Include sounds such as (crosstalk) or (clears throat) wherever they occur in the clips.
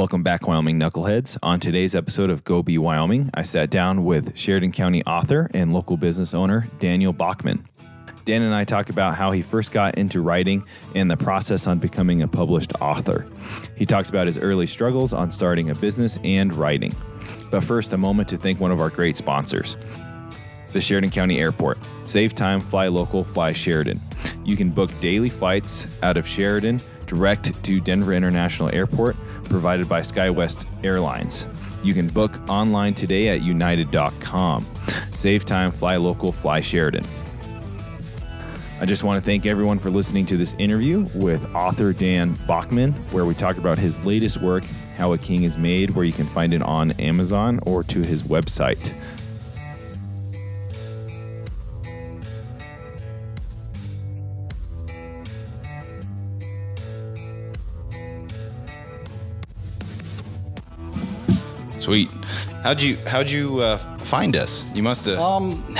Welcome back, Wyoming Knuckleheads. On today's episode of Go Be Wyoming, I sat down with Sheridan County author and local business owner Daniel Bachman. Dan and I talk about how he first got into writing and the process on becoming a published author. He talks about his early struggles on starting a business and writing. But first, a moment to thank one of our great sponsors the Sheridan County Airport. Save time, fly local, fly Sheridan. You can book daily flights out of Sheridan direct to Denver International Airport provided by SkyWest Airlines. You can book online today at united.com. Save time, fly local, fly Sheridan. I just want to thank everyone for listening to this interview with author Dan Bachman, where we talk about his latest work, How a King is Made, where you can find it on Amazon or to his website. Sweet. How'd you How'd you uh, find us? You must have. Um, (sighs)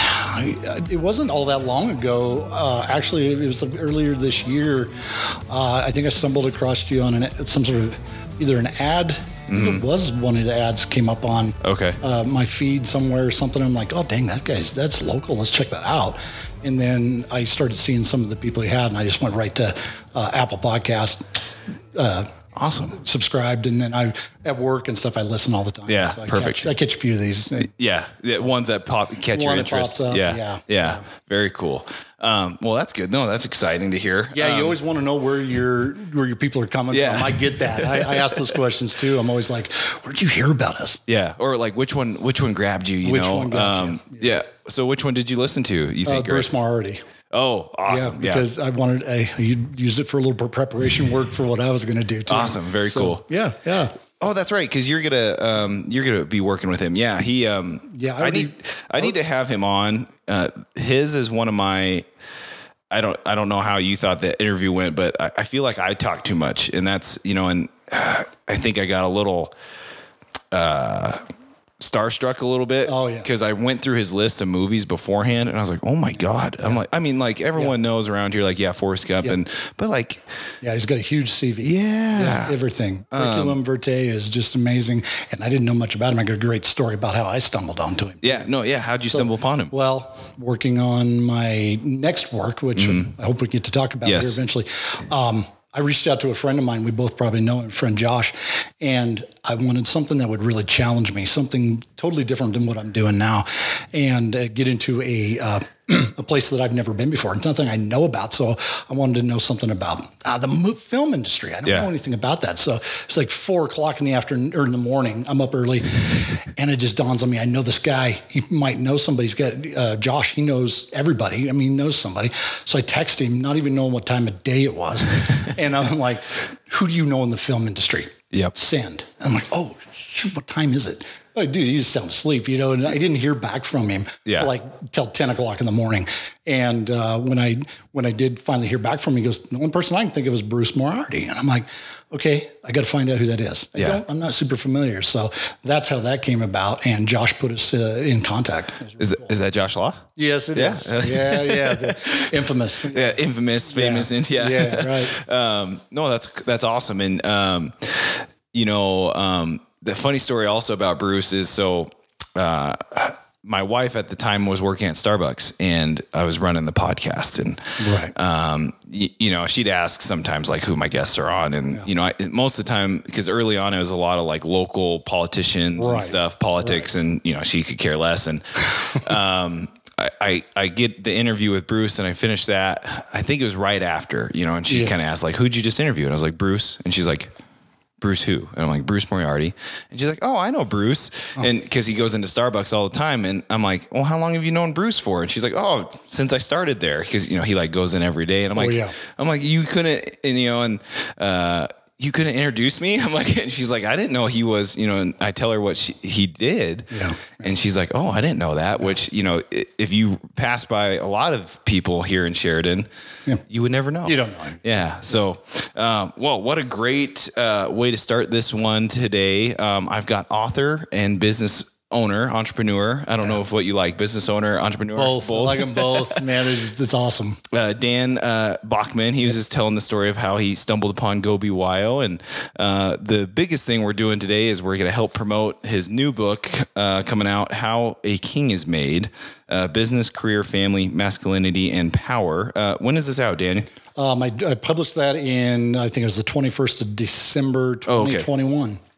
it wasn't all that long ago. Uh, actually, it was earlier this year. Uh, I think I stumbled across you on an, some sort of either an ad. It was one of the ads came up on Okay. uh, my feed somewhere or something. I'm like, oh dang, that guy's that's local. Let's check that out. And then I started seeing some of the people he had, and I just went right to uh, Apple Podcast. Uh, Awesome. Subscribed, and then I at work and stuff. I listen all the time. Yeah, I perfect. Catch, I catch a few of these. yeah, the ones that pop catch your interest. up, yeah, yeah, yeah, yeah. Very cool. Um, well, that's good. No, that's exciting to hear. Yeah, Um, you always want to know where your where your people are coming Yeah. from. I get that. I, I ask those questions too. I'm always like, "Where'd you hear about us?" Yeah, or like which one? Which one grabbed you? You Which know. one got you? um, Yeah. So which one did you listen to? You Uh, think? or- Bruce Moriarty. Oh, awesome. Yeah. because I wanted I used it for a little preparation work for what I was going to do too. Awesome. Very So, cool. Yeah, yeah. Oh, that's right. Because you're gonna um, you're gonna be working with him. Yeah, he. Um, Yeah, I I, need I need to have him on. Uh, his is one of my. I don't I don't know how you thought the interview went, but I, I feel like I talk too much, and that's you know, and uh, (sighs) I think I got a little. Uh, starstruck a little bit Oh, yeah. because i went through his list of movies beforehand and i was like oh my god i'm like i mean like everyone knows around here like yeah forrest gump and but like Yeah, he's got a huge CV. yeah, Um, everything. Curriculum vitae is just amazing, and I didn't know much about him. I got a great story about how I stumbled onto him. yeah no yeah how'd you stumble upon him Well, working on my next work, which I hope we get to talk about. Yes. here eventually. Um, I reached out to a friend of mine. We both probably know him, friend Josh, and I wanted something that would really challenge me, something totally different than what I'm doing now, and uh, get into a uh, (clears throat) a place that I've never been before. It's nothing I know about, so I wanted to know something about uh, the mo- film industry. I don't Yeah. know anything about that, so it's like four o'clock in the afternoon or in the morning. I'm up early, and it just dawns on me. I know this guy. He might know somebody. He's got uh, Josh. He knows everybody. I mean, he knows somebody. So I text him, not even knowing what time of day it was, (laughs) and I'm like, "Who do you know in the film industry?" Yep. Send. I'm like, "Oh shoot, what time is it?" Like, dude, he's sound asleep, you know. And I didn't hear back from him, Yeah. like till ten o'clock in the morning. And uh, when I when I did finally hear back from him, he goes, "The only person I can think of is Bruce Moriarty." And I'm like, "Okay, I got to find out who that is." I Yeah. don't. I'm not super familiar, so that's how that came about. And Josh put us uh, in contact. Really is, cool. is that josh law Yes, it Yeah. is. yeah, yeah, the (laughs) infamous. yeah, infamous, famous, Yeah. and yeah, Yeah, right. (laughs) um, no, that's that's awesome, and um, you know, um, the funny story also about Bruce is so. Uh, my wife at the time was working at Starbucks, and I was running the podcast, and Right. um, y- you know, she'd ask sometimes like who my guests are on, and you know, I, most of the time because early on it was a lot of like local politicians and stuff, politics, and you know, she could care less, and (laughs) um, I, I I get the interview with Bruce, and I finish that. I think it was right after, you know, and she Yeah. kind of asked like, "Who'd you just interview?" And I was like, "Bruce," and she's like. Bruce who? And I'm like, Bruce Moriarty. And she's like, Oh, I know Bruce. And because he goes into Starbucks all the time. And I'm like, Well, how long have you known Bruce for? And she's like, Oh, since I started there. Cause you know, he like goes in every day. And I'm like, yeah. I'm like, you couldn't, and you know, and uh you couldn't introduce me. (laughs) I'm like, and she's like, I didn't know he was, you know, and I tell her what she, he did. Yeah. And she's like, oh, I didn't know that, which, you know, if you pass by a lot of people here in Sheridan, Yeah. you would never know. You don't know him. Yeah. So, um, well, what a great uh, way to start this one today. Um, I've got author and business owner, entrepreneur. I don't know if what you like, business owner, entrepreneur. Both. I like them both. (laughs) Man, it's, it's awesome. uh, Dan uh, Bachman, he was just telling the story of how he stumbled upon Go BYO. And uh, the biggest thing we're doing today is we're going to help promote his new book uh, coming out, How a King is Made uh, Business, Career, Family, Masculinity, and Power. Uh, when is this out, Daniel? Um, I, I published that in, I think it was the 21st of December, Oh, okay.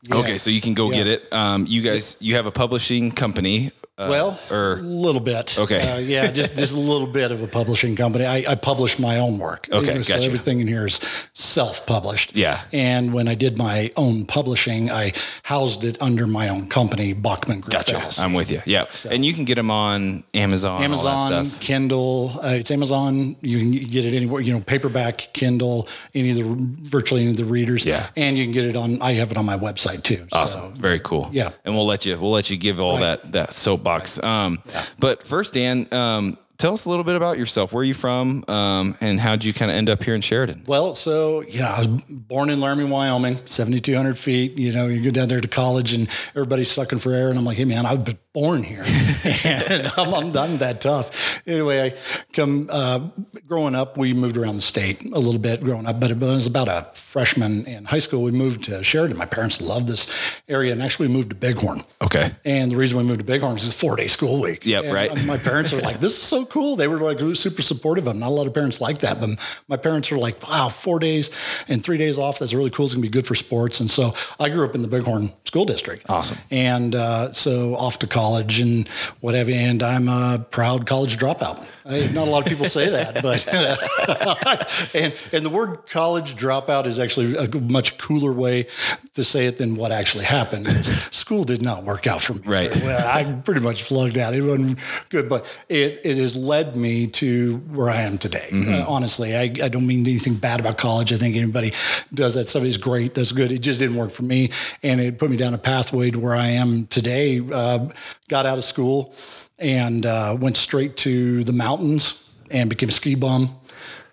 2021. Yeah. Okay, so you can go Yeah. get it. Um, you guys, you have a publishing company. Uh, Well, or a little bit. Okay. Uh, yeah, just just a little bit of a publishing company. I, I publish my own work. Okay, so gotcha. everything in here is self-published. Yeah. And when I did my own publishing, I housed it under my own company, Bachman Group. gotcha. LLC. I'm with you. Yeah, and you can get them on Amazon. all that Amazon, stuff. Kindle. Uh, it's Amazon. You can get it anywhere. You know, paperback, Kindle, any of the virtually any of the readers. Yeah. And you can get it on. I have it on my website too. Awesome. Very cool. Yeah. And we'll let you we'll let you give all Right. that that soapbox. Um but first Dan, um tell us a little bit about yourself. Where are you from? Um and how'd you kind of end up here in Sheridan? Well, so you know, I was born in Laramie, Wyoming, seventy two hundred feet. You know, you go down there to college, and everybody's sucking for air, and I'm like, hey man, I was born here, (laughs) and I'm, I'm, I'm that tough. Anyway, I come uh, growing up. We moved around the state a little bit growing up, but when I was about a freshman in high school, we moved to Sheridan. My parents loved this area, and actually we moved to Bighorn. Okay. And the reason we moved to Bighorn is it's a four day school week. Yep, And right. My parents are like, this is so cool. They were like super supportive of it. Not a lot of parents like that, but my parents were like, wow, four days and three days off. That's really cool. It's gonna be good for sports. And so I grew up in the Bighorn School District. Awesome. And uh, so off to college and whatever. And I'm a proud college dropout. I, not a lot of people say that, but (laughs) and and the word college dropout is actually a much cooler way to say it than what actually happened. School did not work out for me. Right. well. I pretty much flugged out. It wasn't good, but it, it has led me to where I am today. Uh, honestly, I, I don't mean anything bad about college. I think anybody does that stuff is great. That's good. It just didn't work for me, and it put me down a pathway to where I am today. Uh, got out of school and uh, went straight to the mountains and became a ski bum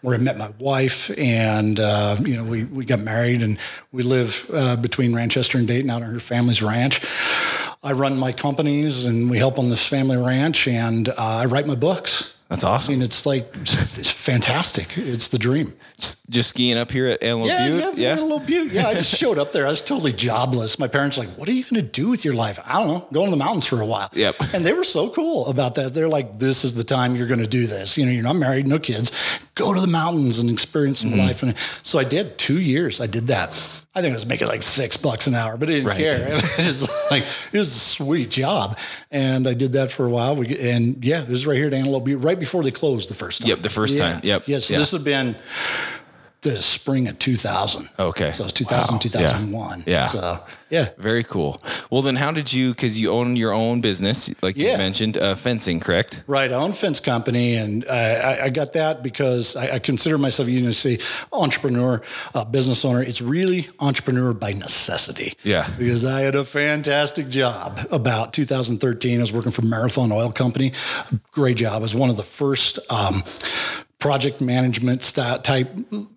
where I met my wife, and uh, you know we we got married, and we live uh, between Ranchester and Dayton out on her family's ranch. I run my companies, and we help on this family ranch, and uh, I write my books. That's awesome. I mean, it's like it's fantastic. It's the dream. Just, skiing up here at Antelope Yeah, Butte? yeah, yeah, a little butte. Yeah, I just (laughs) showed up there. I was totally jobless. My parents were like, "What are you going to do with your life?" I don't know. Go in the mountains for a while. Yep. And they were so cool about that. They're like, "This is the time you're going to do this. You know, you're not married, no kids. Go to the mountains and experience Mm-hmm. some life." And so I did. Two years, I did that. I think I was making like six bucks an hour, but I didn't Right. care. (laughs) It was like it was a sweet job, and I did that for a while. We and yeah, it was right here at Antelope Butte, right before they closed the first time. Yep, the first Yeah. time. Yep. Yeah. So Yeah. this has been the spring of 2000. Okay. So it's 2000, Wow. 2001. Yeah. So, yeah. Very cool. Well, then, how did you? Because you own your own business, like you mentioned, uh, fencing, correct? Right. I own a fence company, and I, I, I got that because I, I consider myself, you know, say entrepreneur, uh, business owner. It's really entrepreneur by necessity. Yeah. Because I had a fantastic job about 2013. I was working for Marathon Oil Company. Great job. I was one of the first. Um, Project management type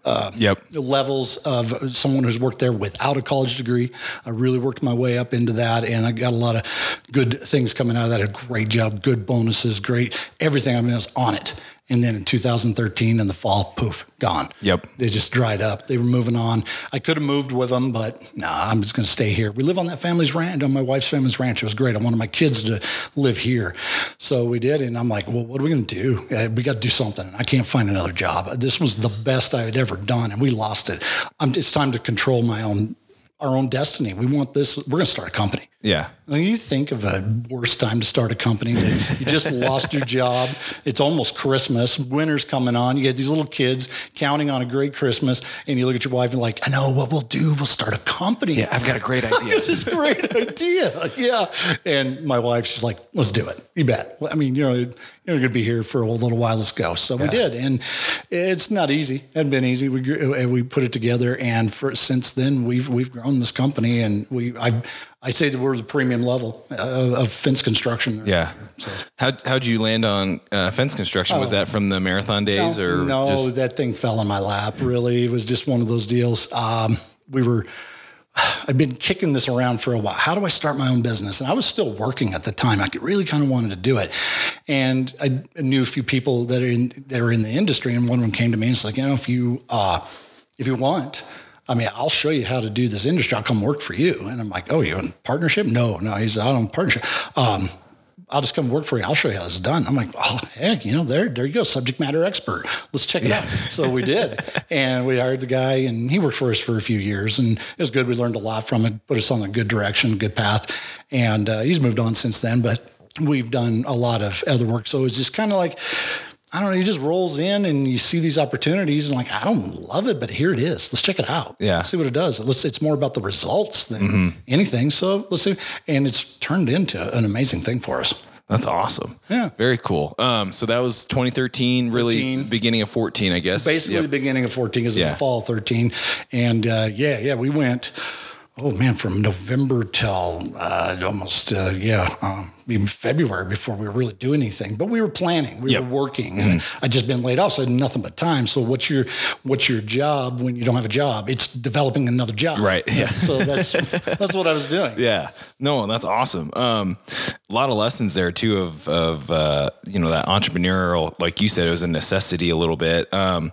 uh, Yep. levels of someone who's worked there without a college degree. I really worked my way up into that, and I got a lot of good things coming out of that. A great job, good bonuses, great everything. I mean, I was on it. And then in 2013, in the fall, poof, gone. Yep. They just dried up. They were moving on. I could have moved with them, but nah, I'm just going to stay here. We live on that family's ranch, on my wife's family's ranch. It was great. I wanted my kids to live here. So we did. And I'm like, well, what are we going to do? We got to do something. I can't find another job. This was the best I had ever done, and we lost it. I'm, it's time to control my own, our own destiny. We want this. We're going to start a company. Yeah. When you think of a worse time to start a company, that you just (laughs) lost your job. It's almost Christmas. Winter's coming on. You get these little kids counting on a great Christmas, and you look at your wife and like, I know what we'll do. We'll start a company. Yeah, I've got a great (laughs) idea. this is a great idea. Yeah. And my wife, she's like, let's do it. You bet. I mean, you know, you're going to be here for a little while. Let's go. So we did. And it's not easy. It hadn't been easy. We, and we put it together. And for since then, we've, we've grown this company. And we, I, I say that we're the premium level uh, of fence construction. Yeah. How how'd you land on uh, fence construction? Was that from the marathon days no, or no just that thing fell in my lap really it was just one of those deals um, we were I've been kicking this around for a while. How do I start my own business? And I was still working at the time. I really kind of wanted to do it, and I knew a few people that are in that are in the industry, and one of them came to me and was like, you know, if you uh, if you want. I mean, I'll show you how to do this industry. I'll come work for you. And I'm like, oh, you in partnership? No, no. He's out on partnership. Um, I'll just come work for you. I'll show you how it's done. I'm like, oh heck, you know, there, there you go, subject matter expert. Let's check it yeah. out. So we did, (laughs) and we hired the guy, and he worked for us for a few years, and it was good. We learned a lot from it, put us on a good direction, good path, and uh, he's moved on since then. But we've done a lot of other work, so it's just kind of like. I don't know. He just rolls in and you see these opportunities and like, I don't love it, but here it is. Let's check it out. Yeah. Let's see what it does. Let's, it's more about the results than mm-hmm. anything. So let's see. And it's turned into an amazing thing for us. That's awesome. Yeah. Very cool. Um, so that was 2013, really 13. beginning of 14, I guess. Basically yep. the beginning of 14 because yeah. the fall 13. And uh, yeah, yeah, we went oh man, from November till uh, almost uh, yeah, um, even February before we were really doing anything. But we were planning, we yep. were working. Mm-hmm. I just been laid off, so I had nothing but time. So what's your what's your job when you don't have a job? It's developing another job, right? Yeah. so that's (laughs) that's what I was doing. Yeah. No, that's awesome. Um, a lot of lessons there too of of uh, you know that entrepreneurial, like you said, it was a necessity a little bit. Um,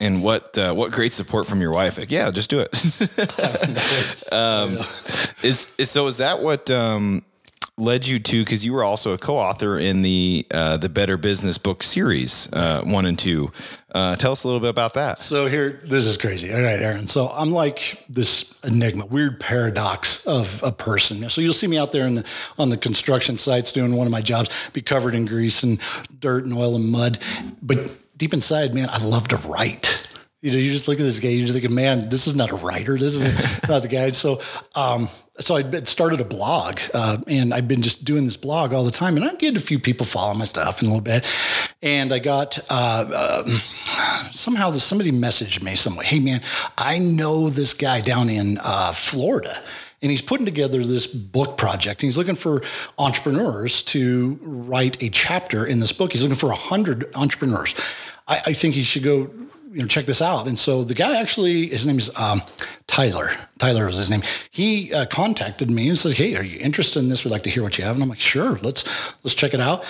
and what uh, what great support from your wife. Like, yeah, just do it. (laughs) um, is, is so is that what um, led you to? Because you were also a co-author in the uh, the Better Business book series uh, one and two. Uh, tell us a little bit about that. So here, this is crazy. All right, Aaron. So I'm like this enigma, weird paradox of a person. So you'll see me out there in the, on the construction sites doing one of my jobs, be covered in grease and dirt and oil and mud, but deep inside, man, I love to write. You know, you just look at this guy, you're just thinking, man, this is not a writer. This is (laughs) not the guy. So, um, so I started a blog, uh, and I've been just doing this blog all the time, and I get a few people following my stuff in a little bit, and I got uh, uh, somehow somebody messaged me some way, hey man, I know this guy down in uh, Florida and he's putting together this book project. He's looking for entrepreneurs to write a chapter in this book. He's looking for 100 entrepreneurs. I, I think he should go you know, check this out. And so the guy actually, his name is um, Tyler. Tyler was his name. He uh, contacted me and says, "Hey, are you interested in this? We'd like to hear what you have." And I'm like, "Sure, let's let's check it out."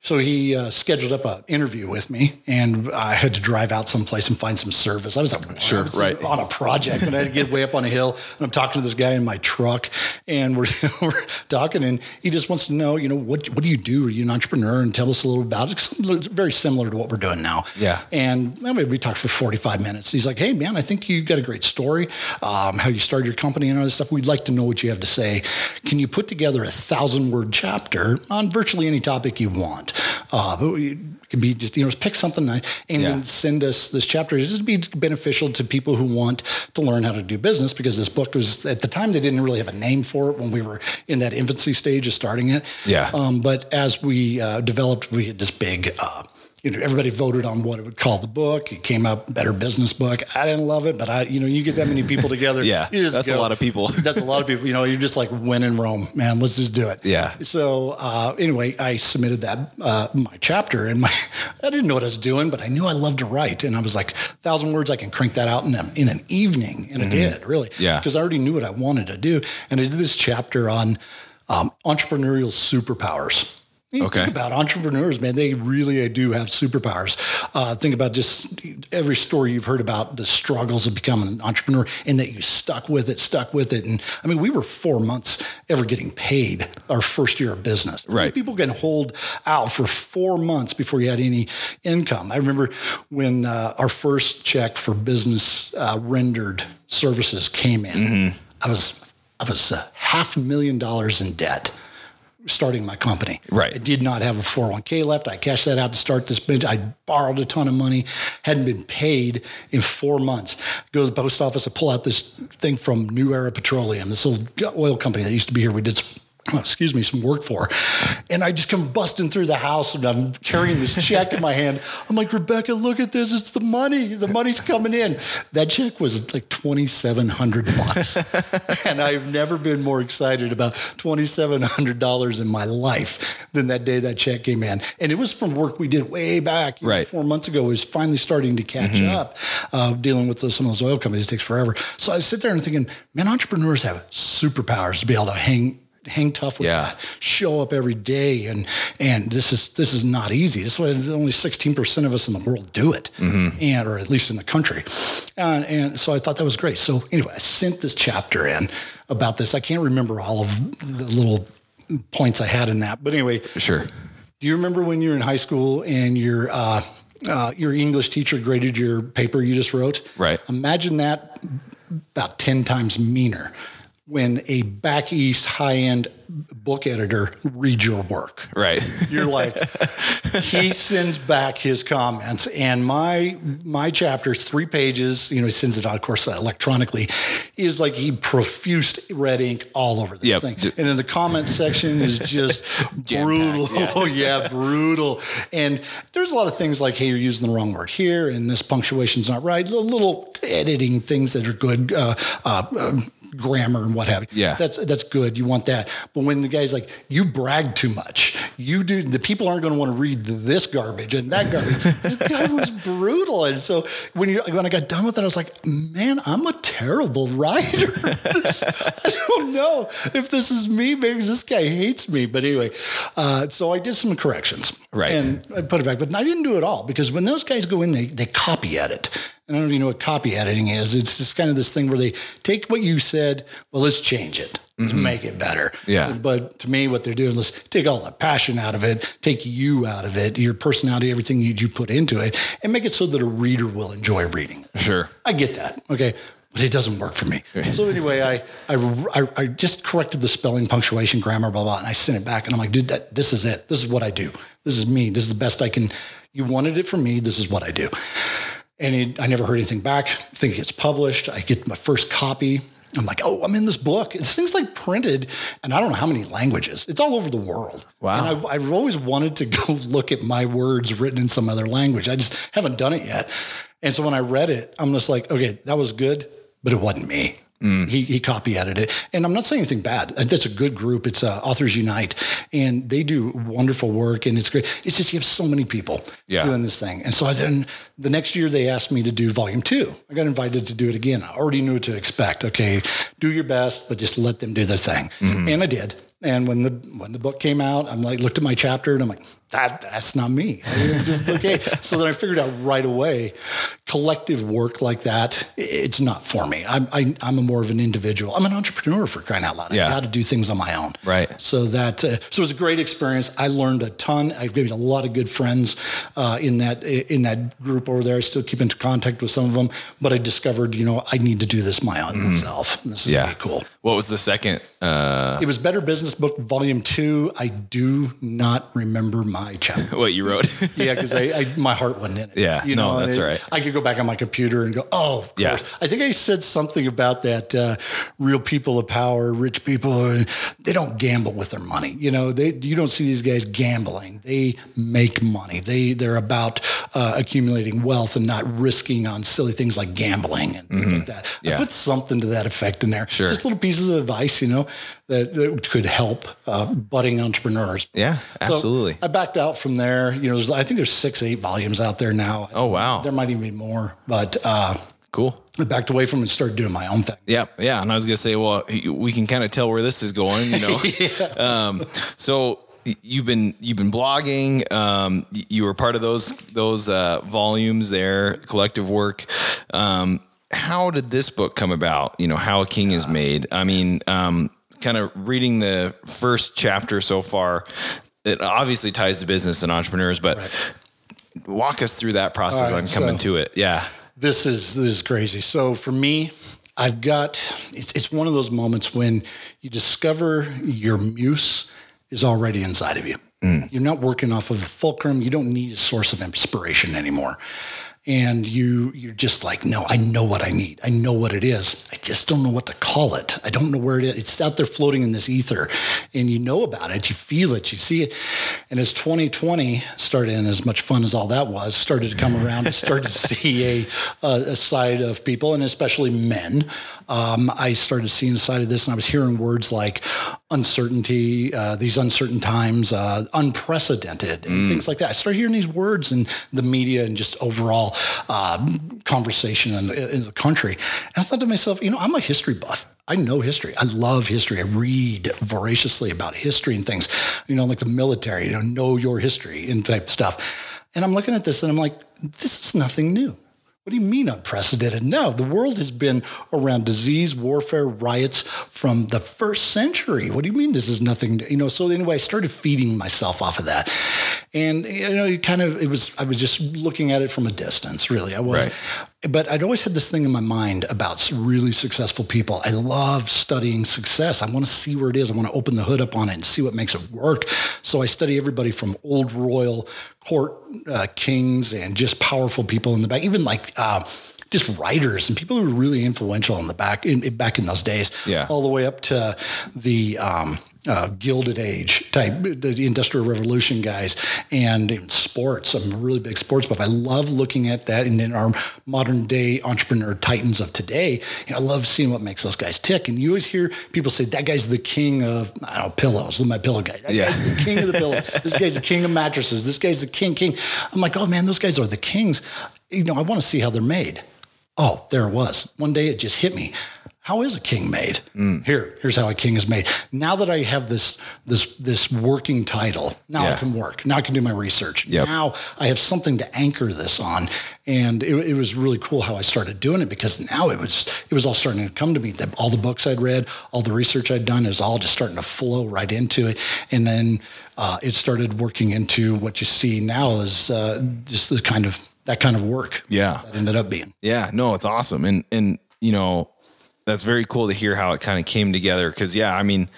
So he uh, scheduled up an interview with me, and I had to drive out someplace and find some service. I was like, sure, was right, on a project, and I had to get way up on a hill, and I'm talking to this guy in my truck, and we're, (laughs) we're talking, and he just wants to know, you know, what what do you do? Are you an entrepreneur? And tell us a little about it. It's very similar to what we're doing now. Yeah. And I mean, we talked for 45 minutes. He's like, hey man, I think you got a great story, um, how you started your company and all this stuff. We'd like to know what you have to say. Can you put together a thousand word chapter on virtually any topic you want? Uh, it could be just you know pick something and yeah. then send us this chapter. This would be beneficial to people who want to learn how to do business because this book was at the time they didn't really have a name for it when we were in that infancy stage of starting it. Yeah. Um, but as we uh, developed, we had this big. Uh, you know, everybody voted on what it would call the book. It came out better business book. I didn't love it, but I, you know, you get that many people together. (laughs) yeah, that's go, a lot of people. (laughs) that's a lot of people. You know, you're just like win in Rome, man. Let's just do it. Yeah. So uh, anyway, I submitted that uh, my chapter, and my (laughs) I didn't know what I was doing, but I knew I loved to write, and I was like, thousand words, I can crank that out in a, in an evening, and mm-hmm. I did really. Yeah. Because I already knew what I wanted to do, and I did this chapter on um, entrepreneurial superpowers. You okay. Think about entrepreneurs, man. They really do have superpowers. Uh, think about just every story you've heard about the struggles of becoming an entrepreneur and that you stuck with it, stuck with it. And I mean, we were four months ever getting paid our first year of business. Right. People can hold out for four months before you had any income. I remember when uh, our first check for business uh, rendered services came in. Mm-hmm. I was I was uh, half a million dollars in debt starting my company. Right. I did not have a 401k left. I cashed that out to start this business. I borrowed a ton of money, hadn't been paid in four months. Go to the post office, I pull out this thing from New Era Petroleum, this old oil company that used to be here. We did oh, (coughs) excuse me, some work for. And I just come busting through the house and I'm carrying this check in my hand. I'm like, Rebecca, look at this. It's the money. The money's coming in. That check was like 2,700 bucks. (laughs) and I've never been more excited about $2,700 in my life than that day that check came in. And it was from work we did way back you know, four months ago. It was finally starting to catch up uh, dealing with those, some of those oil companies. Takes forever. So I sit there and thinking, man, entrepreneurs have superpowers to be able to hang hang tough with Yeah. that, show up every day, and and this is this is not easy. This is why only sixteen percent of us in the world do it, and or at least in the country. And, and so I thought that was great. So anyway, I sent this chapter in about this. I can't remember all of the little points I had in that, but anyway, Sure. do you remember when you were in high school and your uh, uh, your English teacher graded your paper you just wrote? Right. Imagine that about ten times meaner when a back east high end book editor reads your work. Right. You're like, he sends back his comments, and my my chapter's three pages. You know, he sends it out, of course, electronically. Is like he profused red ink all over this Yep. thing, and then the comment section is just (laughs) brutal. yeah. (laughs) Oh yeah, brutal. And there's a lot of things like, hey, you're using the wrong word here, and this punctuation's not right. Little, little editing things that are good, uh, uh, um, grammar and what have you. Yeah. that's that's good. You want that. But when the guy's like, you brag too much, you do. The people aren't going to want to read this garbage and that garbage. (laughs) this guy was brutal. And so when you when I got done with it, I was like, man, I'm a terrible writer. (laughs) This- I don't know if this is me. Maybe this guy hates me. But anyway, uh, so I did some corrections. Right. And I put it back, but I didn't do it all because when those guys go in, they they copy edit. And I don't you know what copy editing is. It's just kind of this thing where they take what you said, well, let's change it. Let's mm-hmm. make it better. Yeah. But to me, what they're doing, let's take all the passion out of it, take you out of it, your personality, everything you, you put into it, and make it so that a reader will enjoy reading it. Sure. I get that. Okay. But it doesn't work for me. So anyway, I, I, I, I just corrected the spelling, punctuation, grammar, blah, blah, and I sent it back. And I'm like, dude, that, this is it. This is what I do. This is me. This is the best I can. You wanted it from me. This is what I do. And it, I never heard anything back. I think it's published. I get my first copy. I'm like, oh, I'm in this book. This thing's like printed, and I don't know how many languages. It's all over the world. Wow. And I, I've always wanted to (laughs) go look at my words written in some other language. I just haven't done it yet. And so when I read it, I'm just like, okay, that was good, but it wasn't me. Mm. He, he copy edited it. And I'm not saying anything bad. Uh, that's a good group. It's uh, Authors Unite, and they do wonderful work, and it's great. It's just you have so many people Yeah. doing this thing. And so I then the next year they asked me to do volume two. I got invited to do it again. I already knew what to expect. Okay, do your best, but just let them do their thing. Mm-hmm. And I did. And when the when the book came out, I'm like looked at my chapter and I'm like, that that's not me. Just okay. (laughs) so then I figured out right away, collective work like that, it's not for me. I'm I, I'm a more of an individual. I'm an entrepreneur for crying out loud. Yeah. I got to do things on my own. Right. So that uh, so it was a great experience. I learned a ton. I've made a lot of good friends uh, in that in that group over there. I still keep in contact with some of them, but I discovered you know I need to do this my own myself. And this is Yeah. really cool. What was the second? Uh, It was Better Business Book Volume Two. I do not remember my chapter. (laughs) what you wrote? (laughs) yeah, because I, I my heart wasn't in it. Yeah, no, and that's it- right. I could go back on my computer and go, oh, of Yeah. I think I said something about that. Uh, real people of power, rich people, uh, they don't gamble with their money. You know, they you don't see these guys gambling. They make money. They they're about uh, accumulating wealth and not risking on silly things like gambling and things like that. Mm-hmm. Yeah. I put something to that effect in there. Sure. Just little pieces of advice, you know, that, that could help uh, budding entrepreneurs. Yeah, So absolutely. I backed out from there. You know, there's, I think there's six, eight volumes out there now. Oh, wow. There might even be more, but uh, cool. I backed away from it and started doing my own thing. Yeah, yeah. And I was gonna say, well, we can kind of tell where this is going, you know. (laughs) um, so you've been you've been blogging. Um, you were part of those those uh, volumes there, collective work. Um, how did this book come about? You know, how a king is made. I mean, um, kind of reading the first chapter so far. It obviously ties to business and entrepreneurs, but walk us through that process All on coming so- to it. Yeah. This is this is crazy. So for me, I've got it's it's one of those moments when you discover your muse is already inside of you. Mm. You're not working off of a fulcrum. You don't need a source of inspiration anymore. And you you're just like, no, I know what I need. I know what it is. I just don't know what to call it. I don't know where it is. It's out there floating in this ether, and you know about it. You feel it. You see it. And as 2020 started, and as much fun as all that was, started to come around, I started to see a, a, side of people, and especially men. Um, I started seeing a side of this, and I was hearing words like uncertainty, uh, these uncertain times, uh, unprecedented, and things like that. I started hearing these words in the media and just overall uh, conversation in, in the country. And I thought to myself, you know, I'm a history buff. I know history. I love history. I read voraciously about history and things, you know, like the military, you know, know your history and type stuff. And I'm looking at this and I'm like, this is nothing new. What do you mean unprecedented? No, the world has been around disease, warfare, riots from the first century. What do you mean this is nothing? You know, so anyway, I started feeding myself off of that. And you know, it kind of it was I was just looking at it from a distance, really. I was. Right. But I'd always had this thing in my mind about really successful people. I love studying success. I want to see where it is. I want to open the hood up on it and see what makes it work. So I study everybody from old royal court uh, kings and just powerful people in the back, even like uh, just writers and people who were really influential in the back in, back in those days. Yeah. all the way up to the. Um, uh, Gilded Age type, the Industrial Revolution guys, and in sports. I'm a really big sports buff. I love looking at that, and then our modern day entrepreneur titans of today. I love seeing what makes those guys tick. And you always hear people say that guy's the king of I don't know pillows. My pillow guy. That Yeah. guy's the king of the pillow. this guy's the king of mattresses. This guy's the king, king. I'm like, oh man, those guys are the kings. You know, I want to see how they're made. Oh, there it was. One day it just hit me. How is a king made? Mm. Here, here's how a king is made. Now that I have this this this working title, now Yeah. I can work. Now I can do my research. Yep. Now I have something to anchor this on, and it, it was really cool how I started doing it because now it was it was all starting to come to me. That all the books I'd read, all the research I'd done, is all just starting to flow right into it, and then uh, it started working into what you see now is uh, just the kind of that kind of work. Yeah. that ended up being. Yeah, no, it's awesome, and and you know, that's very cool to hear how it kind of came together. Because yeah, I mean,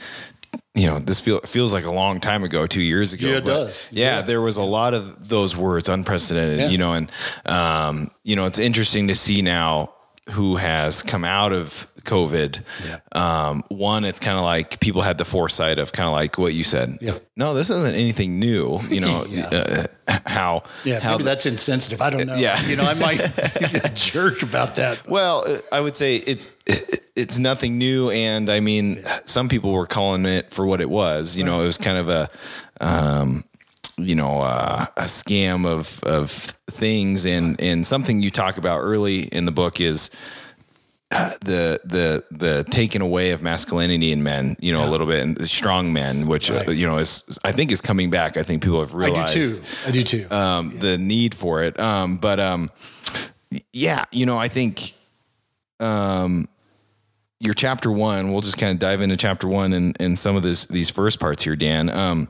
you know, this feel, feels like a long time ago, two years ago. Yeah, it does. Yeah, Yeah. there was a lot of those words, unprecedented. Yeah. You know, and um, you know, it's interesting to see now who has come out of COVID. Yeah. Um, one, it's kind of like people had the foresight of kind of like what you said. Yeah. No, this isn't anything new. You know, (laughs) Yeah. uh, how Yeah, how maybe the- that's insensitive. I don't know. Yeah. you know, I might (laughs) be a jerk about that. Well, uh, I would say it's it's nothing new, and I mean, some people were calling it for what it was. You know, it was kind of a, um, you know, uh, a scam of of things, and and something you talk about early in the book is. (clears throat) The the the taking away of masculinity in men, you know, a little bit, and the strong men, which uh, you know is I think is coming back. I think people have I realized do too. I do too. um, the need for it. Um, but um, yeah, you know, I think um, your chapter one. We'll just kind of dive into chapter one and and some of this these first parts here, Dan. Um,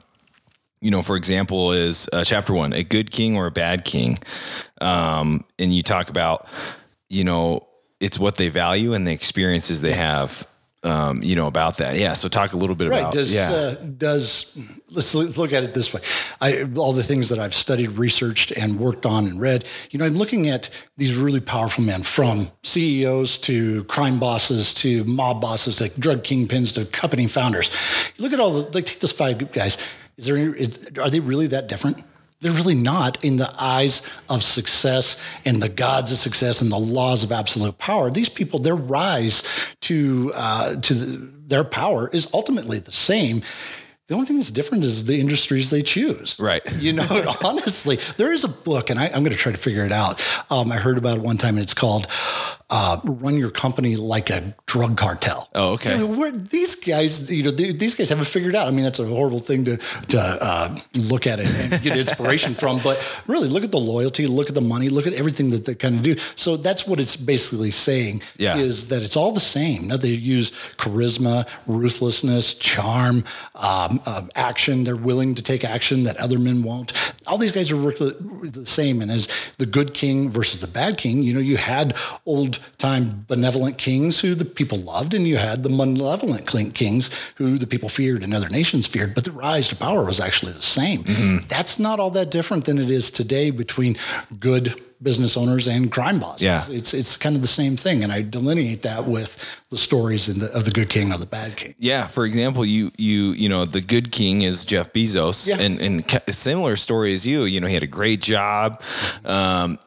you know, for example, is uh, chapter one a good king or a bad king? Um, and you talk about, you know, it's what they value and the experiences they have. Um, you know about that, yeah. So talk a little bit Right. about Does yeah, uh, does let's look at it this way. I all the things that I've studied, researched, and worked on and read. You know, I'm looking at these really powerful men, from CEOs to crime bosses to mob bosses to drug kingpins to company founders. You look at all the like take those five guys. Is there any, is, are they really that different? They're really not in the eyes of success and the gods of success and the laws of absolute power. These people, their rise to uh, to the, their power is ultimately the same. The only thing that's different is the industries they choose. Right. You know, (laughs) honestly, there is a book, and I, I'm going to try to figure it out. Um, I heard about it one time, and it's called uh, "Run Your Company Like a Drug Cartel." Oh, okay. You know, these guys, you know, they- these guys haven't figured out. I mean, that's a horrible thing to to uh, look at it and get inspiration (laughs) from. But really, look at the loyalty, look at the money, look at everything that they kind of do. So that's what it's basically saying. Yeah. is that it's all the same. Now they use charisma, ruthlessness, charm, um, um, action. They're willing to take action that other men won't. All these guys are the, the same. And as the good king versus the bad king, you know, you had old time benevolent kings who the people loved, and you had the malevolent kings who the people feared and other nations feared. But the rise to power was actually the same. That's not all that different than it is today between good business owners and crime bosses. Yeah. It's it's kind of the same thing, and I delineate that with the stories in the, of the good king or the bad king. Yeah, for example, you you you know the good king is Jeff Bezos, Yeah. and and similar story as you. You know, he had a great job. Um,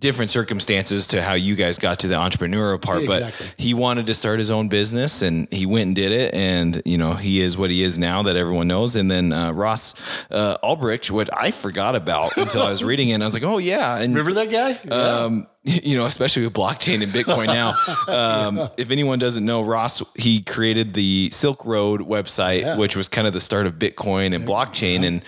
different circumstances to how you guys got to the entrepreneurial part Yeah, but he wanted to start his own business and he went and did it and you know he is what he is now that everyone knows and then uh, ross uh, ulbricht what i forgot about until i was reading it and i was like oh yeah and Remember that guy? Yeah. um, (laughs) you know, especially with blockchain and Bitcoin now. Um, (laughs) if anyone doesn't know, Ross, he created the Silk Road website, Yeah. which was kind of the start of Bitcoin and blockchain. And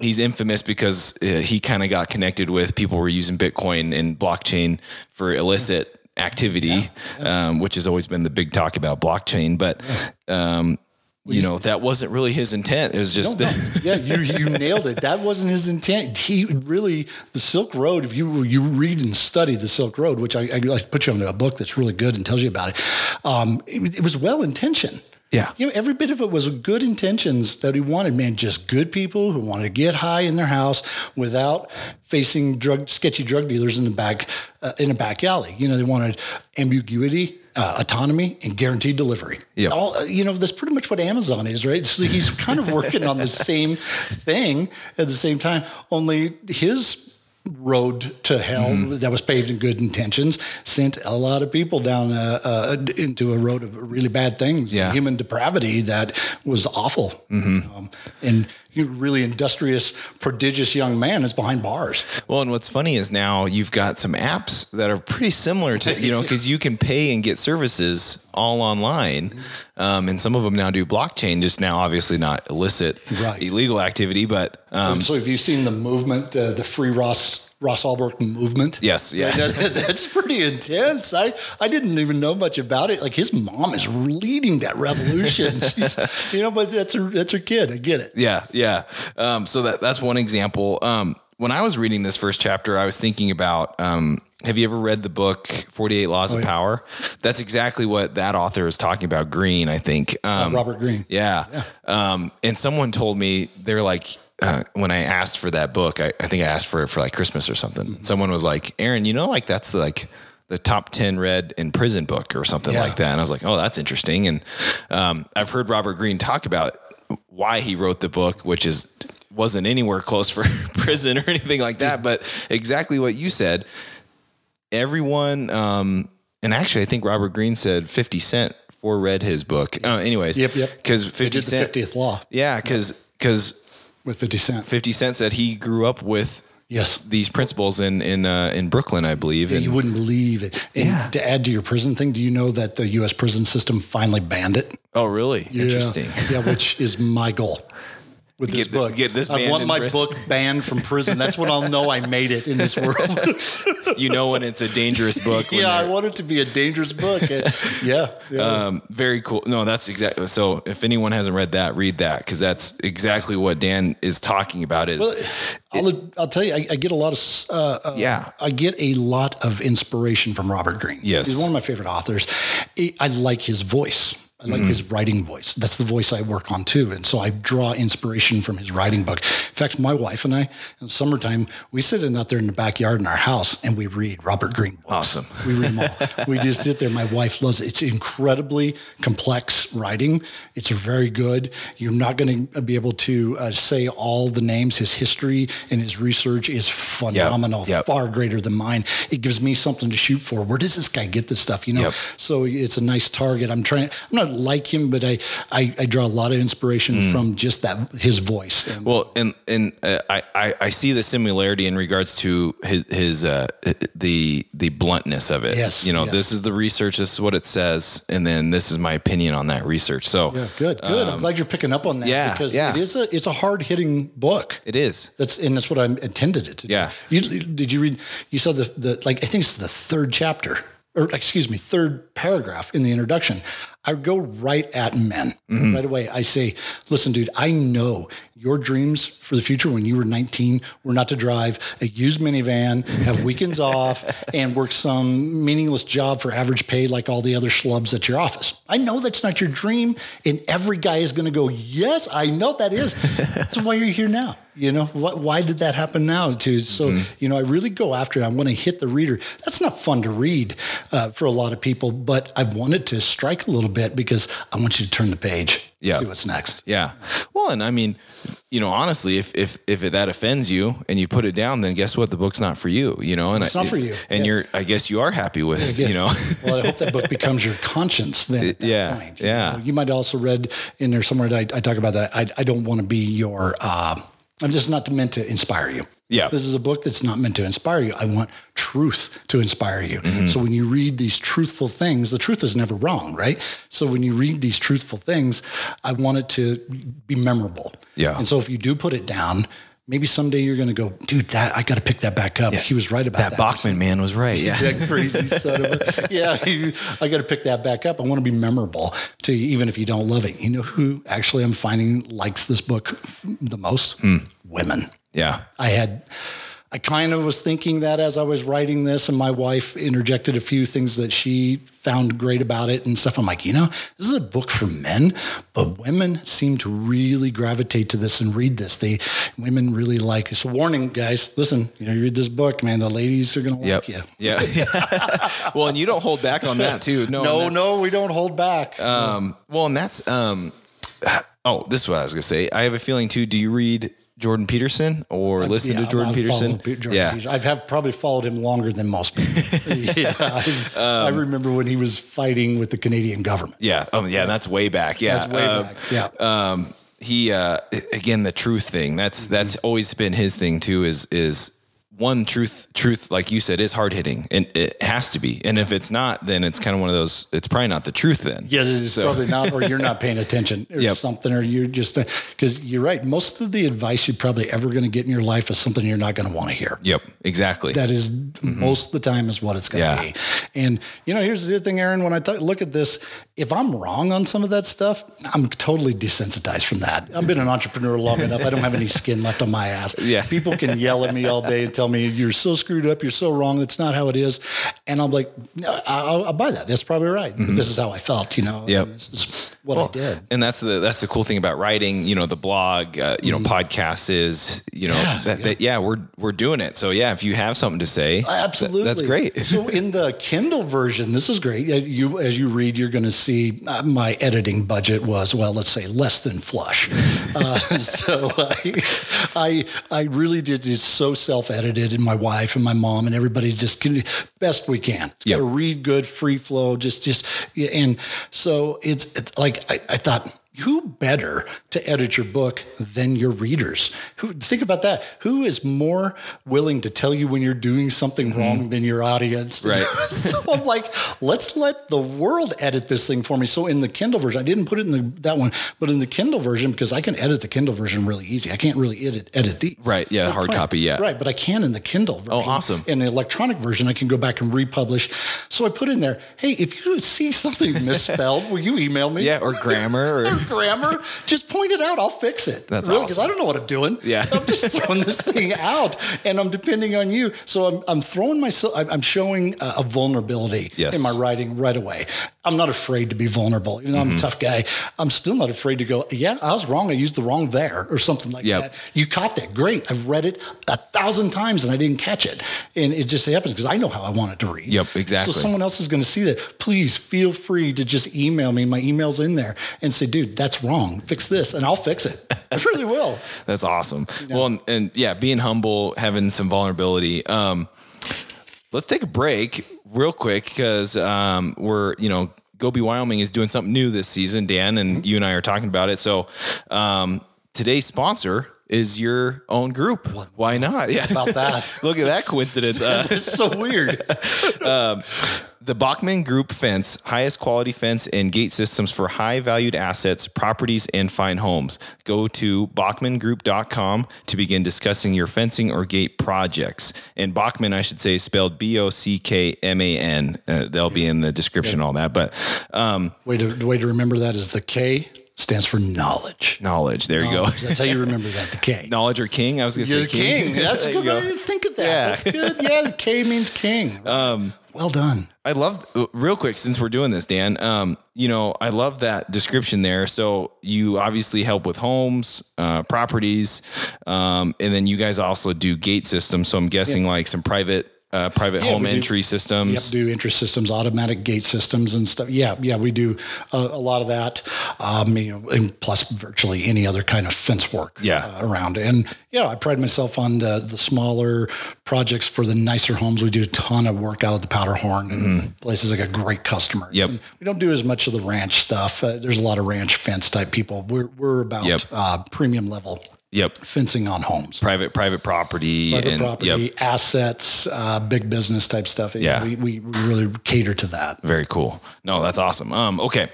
he's infamous because uh, he kind of got connected with people were using Bitcoin and blockchain for illicit activity, Um, which has always been the big talk about blockchain. But, um, you know, that wasn't really his intent. It was just, No, no. (laughs) yeah, you you nailed it. That wasn't his intent. He really the Silk Road. If you you read and study the Silk Road, which I, I, I put you on a book that's really good and tells you about it, um, it, it was well intentioned. Yeah. you know, every bit of it was good intentions that he wanted. Man, just good people who wanted to get high in their house without facing drug sketchy drug dealers in the back uh, in a back alley. You know, they wanted ambiguity. Uh, autonomy and guaranteed delivery. Yeah. All, uh, you know, that's pretty much what Amazon is, right? So he's kind of working on the (laughs) same thing at the same time, only his road to hell that was paved in good intentions sent a lot of people down uh, uh, into a road of really bad things, Yeah. human depravity that was awful. Um, and you really industrious, prodigious young man is behind bars. Well, and what's funny is now you've got some apps that are pretty similar to, you know, (laughs) because you can pay and get services all online. Um, and some of them now do blockchain, just now obviously not illicit, Right. illegal activity. But um, so have you seen the movement, uh, the free Ross Ross Ulbricht movement? yes, yeah. (laughs) That- that's pretty intense. I, I didn't even know much about it. Like his mom is leading that revolution. (laughs) She's, you know, but that's her that's her kid. I get it. Yeah, yeah. Um, so that that's one example. Um, when I was reading this first chapter, I was thinking about. Um, have you ever read the book Forty Eight Laws of Power? That's exactly what that author is talking about. Greene, I think. Um, Robert Greene. Yeah. Um, and someone told me they're like, uh, when I asked for that book, I, I think I asked for it for like Christmas or something. Mm-hmm. Someone was like, Aaron, you know, like that's the, like the top 10 read in prison book or something Yeah. like that. And I was like, oh, that's interesting. And um, I've heard Robert Greene talk about why he wrote the book, which is wasn't anywhere close for (laughs) prison or anything like that. But exactly what you said, everyone, um, and actually, I think Robert Greene said 50 Cent for read his book. Uh, anyways, Yep, yep. Because 50 did the fiftieth law yeah, because because with fifty cent. 50 Cent said he grew up with Yes. these principles in in uh, in Brooklyn, I believe. And You wouldn't believe it. And Yeah. to add to your prison thing, do you know that the U.S. prison system finally banned it? oh, really? Interesting. Yeah, which is my goal with this Get book. get this I want my prison. book banned from prison. That's when I'll know I made it in this world. (laughs) you know when it's a dangerous book. yeah, I want it to be a dangerous book. And- yeah, yeah. Um, very cool. No, that's exactly. So if anyone hasn't read that, read that because that's exactly what Dan is talking about. Is I'll, I'll tell you, I, I get a lot of uh, uh, Yeah. I get a lot of inspiration from Robert Greene. Yes. he's one of my favorite authors. I I like his voice. I like Mm-hmm. his writing voice. That's the voice I work on too, and so I draw inspiration from his writing book. In fact, my wife and I, in the summertime, we sit in out there in the backyard in our house and we read Robert Greene books. Awesome. (laughs) We read them all. we just sit there. My wife loves it. It's incredibly complex writing. It's very good. You're not going to be able to uh, say all the names. His history and his research is phenomenal, Yep. far greater than mine. It gives me something to shoot for. Where does this guy get this stuff? You know, Yep. so it's a nice target. I'm trying. I'm not like him, but I I, I draw a lot of inspiration from just that his voice. And Mm. well, and and uh, I, I I see the similarity in regards to his his uh the the bluntness of it. Yes, you know, yes. this is the research. This is what it says, and then this is my opinion on that research. So yeah, good, good. I'm glad you're picking up on that Um, yeah, because yeah. it is a it's a hard hitting book. it is. That's and that's what I intended it to. do. Yeah. You did you read? You saw the the like I think it's the third chapter or excuse me third paragraph in the introduction. I go right at men right away. I say, listen, dude, I know your dreams for the future when you were 19 were not to drive a used minivan, have weekends (laughs) off, and work some meaningless job for average pay like all the other schlubs at your office. I know that's not your dream, and every guy is going to go, yes, I know that is. (laughs) that's why you're here now. You know, what, why did that happen now? To so, you know, I really go after it. I want to hit the reader. That's not fun to read uh, for a lot of people, but I wanted to strike a little bit because I want you to turn the page, Yeah. see what's next. Yeah. Well, and I mean, you know, honestly, if if if that offends you and you put it down, then guess what? The book's not for you. You know, and It's I- not for you. And Yeah. you're, I guess, you are happy with, Yeah. you know. (laughs) well, I hope that book becomes your conscience then. At that Yeah, Point. You yeah. know, You might also read in there somewhere that I, I talk about that. I, I don't want to be your. Uh, I'm just not meant to inspire you. Yeah. This is a book that's not meant to inspire you. I want truth to inspire you. Mm-hmm. So when you read these truthful things, the truth is never wrong, right? So when you read these truthful things, I want it to be memorable. Yeah. And so if you do put it down, maybe someday you're going to go, dude, that I got to pick that back up. He was right about that. that Bachman man was right. Yeah. that crazy son of a yeah i got to pick that back up i want to be memorable to you even if you don't love it you know who actually i'm finding likes this book the most hmm. women Yeah. i had i kind of was thinking that as i was writing this and my wife interjected a few things that she found great about it and stuff i'm like you know this is a book for men but women seem to really gravitate to this and read this they women really like this. warning guys listen you know you read this book man the ladies are gonna Yep. like you Yeah. (laughs) well, and you don't hold back on that too. No. no, no, we don't hold back. Um, well, and that's um, oh, this is what I was gonna say. I have a feeling too. Do you read Jordan Peterson or listen Yeah, to Jordan Peterson? Jordan yeah. Peterson. I've have probably followed him longer than most people. (laughs) yeah, (laughs) I, Um, I remember when he was fighting with the Canadian government. Yeah. Oh, yeah. That's way back. Yeah. That's way Um, back. Yeah. um he uh again the truth thing that's Mm-hmm. that's always been his thing too is is one truth truth like you said is hard hitting and it has to be and if it's not then it's kind of one of those it's probably not the truth then Yeah, it's probably not, or you're not paying (laughs) attention or Yep. something, or you're just uh, because you're right. Most of the advice you're probably ever going to get in your life is something you're not going to want to hear. yep exactly That is mm-hmm. most of the time is what it's going to Yeah. be. And you know, here's the other thing, Aaron. When I t- look at this, if I'm wrong on some of that stuff, I'm totally desensitized from that. I've been an entrepreneur long enough. I don't have any skin left on my ass. (laughs) Yeah. people can yell at me all day and tell me you're so screwed up, you're so wrong. That's not how it is. And I'm like, I'll, I'll buy that. That's probably right. But mm-hmm. this is how I felt. You know. Yep. What I did. and that's the that's the cool thing about writing you know the blog uh, you know podcasts is you know Mm-hmm. Yeah, that, that yeah we're we're doing it so yeah if you have something to say th- Absolutely, that's great so in the Kindle version, this is great. Uh, You, as you read, you're going to see uh, my editing budget was well, let's say less than flush. (laughs) uh, so I, I, I really did. It's so self-edited, and my wife and my mom and everybody just can, best we can. It's Yep. gotta read good, free flow. Just, just, yeah, and so it's, it's like I, I thought. Who better to edit your book than your readers? Who think about that? Who is more willing to tell you when you're doing something mm-hmm. wrong than your audience? Right. (laughs) so I'm like, let's let the world edit this thing for me. So in the Kindle version, I didn't put it in the, that one, but in the Kindle version because I can edit the Kindle version really easy. I can't really edit edit these. Right, yeah, hard copy, yeah. Right, but I can in the Kindle oh, version. Oh, awesome. In the electronic version, I can go back and republish. So I put in there, hey, if you see something (laughs) misspelled, will you email me? yeah or grammar or (laughs) grammar, just point it out. I'll fix it. That's really because awesome. I don't know what I'm doing. Yeah. I'm just throwing this thing out, and I'm depending on you. So I'm, I'm throwing myself. I'm showing a, a vulnerability Yes. in my writing right away. I'm not afraid to be vulnerable. Even though Mm-hmm. I'm a tough guy, I'm still not afraid to go. Yeah, I was wrong. I used the wrong there or something like Yep. that. You caught that. Great. I've read it a thousand times and I didn't catch it, and it just happens because I know how I want it to read. Yep, exactly. So someone else is going to see that. Please feel free to just email me. My email's in there and say, dude, that's wrong. Fix this, and I'll fix it. I really will. (laughs) That's awesome. Well, and, and yeah, being humble, having some vulnerability. Um, let's take a break real quick because um, we're, you know, Go Be Wyoming is doing something new this season, Dan, and you and I are talking about it. So um, today's sponsor is your own group. Why not? Yeah. About that. (laughs) Look at that coincidence. (laughs) Uh, It's so weird. (laughs) The Bockman Group Fence, highest quality fence and gate systems for high valued assets, properties, and fine homes. Go to bockmangroup.com to begin discussing your fencing or gate projects. And Bockman, I should say, is spelled B O C K M A N. Uh, they'll be in the description, and all that. But um, Way to the way to remember that is the K stands for knowledge. knowledge, there you go. That's how you remember that. The K. (laughs) Knowledge or king? I was going to You're say the king. That's (laughs) a good way to think of that. Yeah. That's good. Yeah, the K means king. (laughs) Um, well done. I love real quick since we're doing this, Dan. Um, you know, I love that description there. So you obviously help with homes, uh, properties, um, and then you guys also do gate systems. So I'm guessing like some private uh, private Yeah, home do- entry Yep, systems. do entry systems, automatic gate systems, and stuff. Yeah, yeah, we do a, a lot of that. Um, you know, and plus virtually any other kind of fence work. Yeah. uh, around. And yeah, I pride myself on the the smaller projects for the nicer homes. We do a ton of work out of the Powderhorn and places like a great customers. Mm-hmm. Yep. And we don't do as much of the ranch stuff. Uh, there's a lot of ranch fence type people. We're we're about Yep. uh, premium level Yep. fencing on homes. Private private property Private and property, yep. assets, uh, big business type stuff. Yeah. we, we, we really cater to that. Very cool. No, that's awesome. Um, okay.